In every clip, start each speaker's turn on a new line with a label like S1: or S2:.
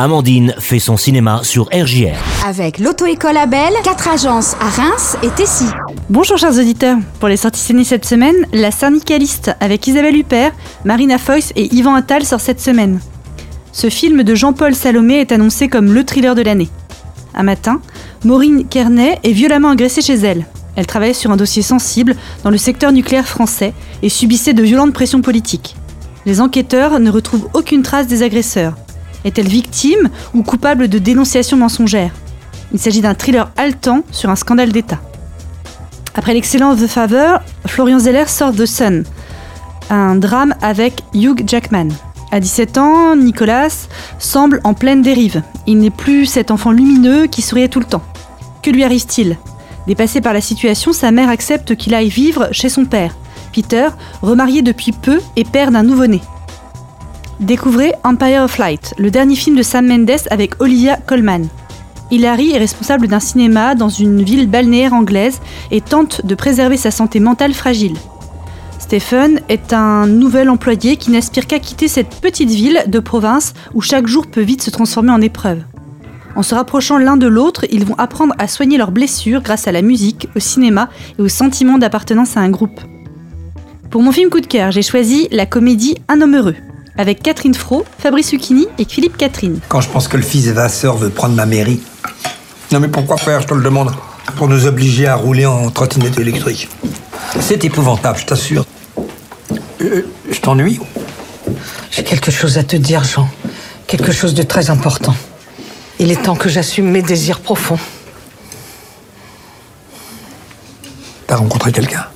S1: Amandine fait son cinéma sur RJR.
S2: Avec l'auto-école Abel, quatre agences à Reims et Tessy.
S3: Bonjour chers auditeurs. Pour les sorties ciné cette semaine, La Syndicaliste avec Isabelle Huppert, Marina Foyce et Yvan Attal sort cette semaine. Ce film de Jean-Paul Salomé est annoncé comme le thriller de l'année. Un matin, Maureen Kearney est violemment agressée chez elle. Elle travaillait sur un dossier sensible dans le secteur nucléaire français et subissait de violentes pressions politiques. Les enquêteurs ne retrouvent aucune trace des agresseurs. Est-elle victime ou coupable de dénonciation mensongère Il s'agit d'un thriller haletant sur un scandale d'État. Après l'excellent The Favor, Florian Zeller sort The Sun, un drame avec Hugh Jackman. À 17 ans, Nicolas semble en pleine dérive. Il n'est plus cet enfant lumineux qui souriait tout le temps. Que lui arrive-t-il? Dépassé par la situation, sa mère accepte qu'il aille vivre chez son père, Peter, remarié depuis peu et père d'un nouveau-né. Découvrez Empire of Light, le dernier film de Sam Mendes avec Olivia Colman. Hilary est responsable d'un cinéma dans une ville balnéaire anglaise et tente de préserver sa santé mentale fragile. Stephen est un nouvel employé qui n'aspire qu'à quitter cette petite ville de province où chaque jour peut vite se transformer en épreuve. En se rapprochant l'un de l'autre, ils vont apprendre à soigner leurs blessures grâce à la musique, au cinéma et au sentiment d'appartenance à un groupe. Pour mon film coup de cœur, j'ai choisi la comédie Un homme heureux avec Catherine Fro, Fabrice Lucchini et Philippe Catherine.
S4: Quand je pense que le fils Vasseur veut prendre ma mairie. Non mais pourquoi faire, je te le demande Pour nous obliger à rouler en trottinette électrique. C'est épouvantable, je t'assure. Euh, je t'ennuie?
S5: J'ai quelque chose à te dire, Jean. Quelque chose de très important. Il est temps que j'assume mes désirs profonds.
S4: T'as rencontré quelqu'un?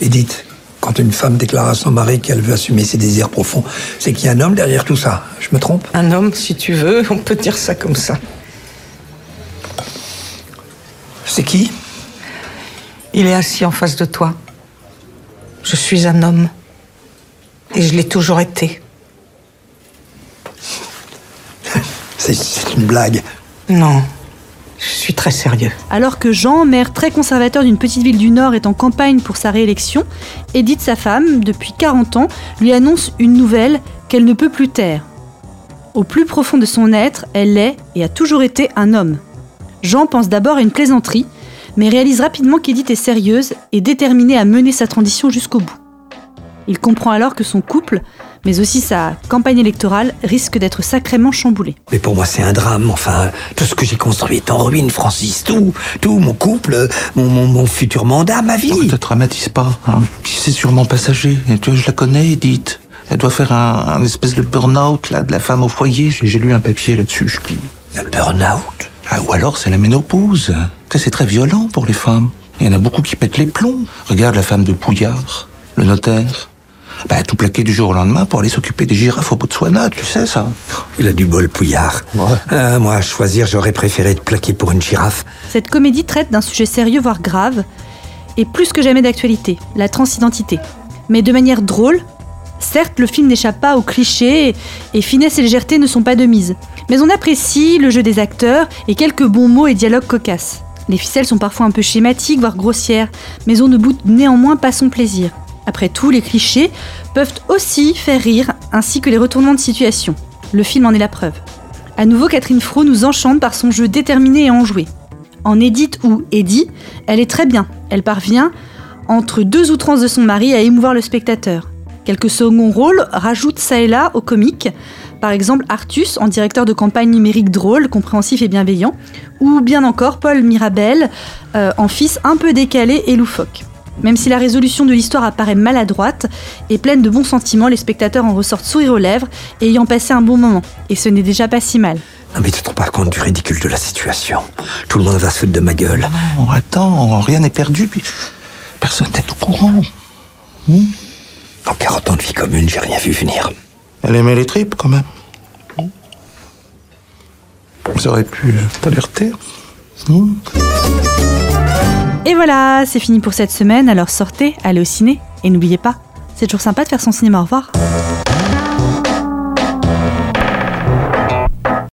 S4: Edith, quand une femme déclare à son mari qu'elle veut assumer ses désirs profonds, c'est qu'il y a un homme derrière tout ça. Je me trompe?
S5: Un homme, si tu veux, on peut dire ça comme ça.
S4: C'est qui?
S5: Il est assis en face de toi. Je suis un homme. Et je l'ai toujours été.
S4: C'est une blague.
S5: Non, suis très sérieux.
S3: Alors que Jean, maire très conservateur d'une petite ville du Nord, est en campagne pour sa réélection, Edith, sa femme, depuis 40 ans, lui annonce une nouvelle qu'elle ne peut plus taire. Au plus profond de son être, elle est et a toujours été un homme. Jean pense d'abord à une plaisanterie, mais réalise rapidement qu'Edith est sérieuse et déterminée à mener sa transition jusqu'au bout. Il comprend alors que son couple, mais aussi sa campagne électorale, risque d'être sacrément chamboulée.
S4: Mais pour moi, c'est un drame. Enfin, tout ce que j'ai construit est en ruine, Francis. Tout, tout, mon couple, mon, mon, mon futur mandat, ma vie.
S6: Ne te dramatise pas. Hein. C'est sûrement passager. Et tu vois, je la connais, Edith. Elle doit faire un, un espèce de burn-out, là, de la femme au foyer. J'ai lu un papier là-dessus. Je...
S4: Un burn-out?
S6: Ah, Ou alors, c'est la ménopause. C'est très violent pour les femmes. Il y en a beaucoup qui pètent les plombs. Regarde la femme de Pouillard, le notaire. Bah, tout plaqué du jour au lendemain pour aller s'occuper des girafes au Botswana, tu sais ça.
S4: Il a du bol, Pouillard.
S6: Ouais.
S4: Euh, moi, à choisir, j'aurais préféré être plaqué pour une girafe.
S3: Cette comédie traite d'un sujet sérieux, voire grave, et plus que jamais d'actualité, la transidentité. Mais de manière drôle, certes, le film n'échappe pas aux clichés, et finesse et légèreté ne sont pas de mise. Mais on apprécie le jeu des acteurs et quelques bons mots et dialogues cocasses. Les ficelles sont parfois un peu schématiques, voire grossières, mais on ne boude néanmoins pas son plaisir. Après tout, les clichés peuvent aussi faire rire, ainsi que les retournements de situation. Le film en est la preuve. À nouveau, Catherine Fro nous enchante par son jeu déterminé et enjoué. En Edith ou Eddie, elle est très bien. Elle parvient, entre deux outrances de son mari, à émouvoir le spectateur. Quelques seconds rôles rajoutent ça et là au comique, par exemple Artus en directeur de campagne numérique drôle, compréhensif et bienveillant, ou bien encore Paul Mirabel euh, en fils un peu décalé et loufoque. Même si la résolution de l'histoire apparaît maladroite et pleine de bons sentiments, les spectateurs en ressortent sourire aux lèvres et ayant passé un bon moment. Et ce n'est déjà pas si mal.
S4: Non mais tu te rends pas compte du ridicule de la situation. Tout le monde va se foutre de ma gueule.
S6: Non, attends, rien n'est perdu, puis personne n'est au courant. Hmm
S4: En 40 ans de vie commune, j'ai rien vu venir.
S6: Elle aimait les tripes, quand même. Ça aurait pu t'alerter. Hmm
S3: et voilà, c'est fini pour cette semaine, alors sortez, allez au ciné, et n'oubliez pas, c'est toujours sympa de faire son cinéma, au revoir.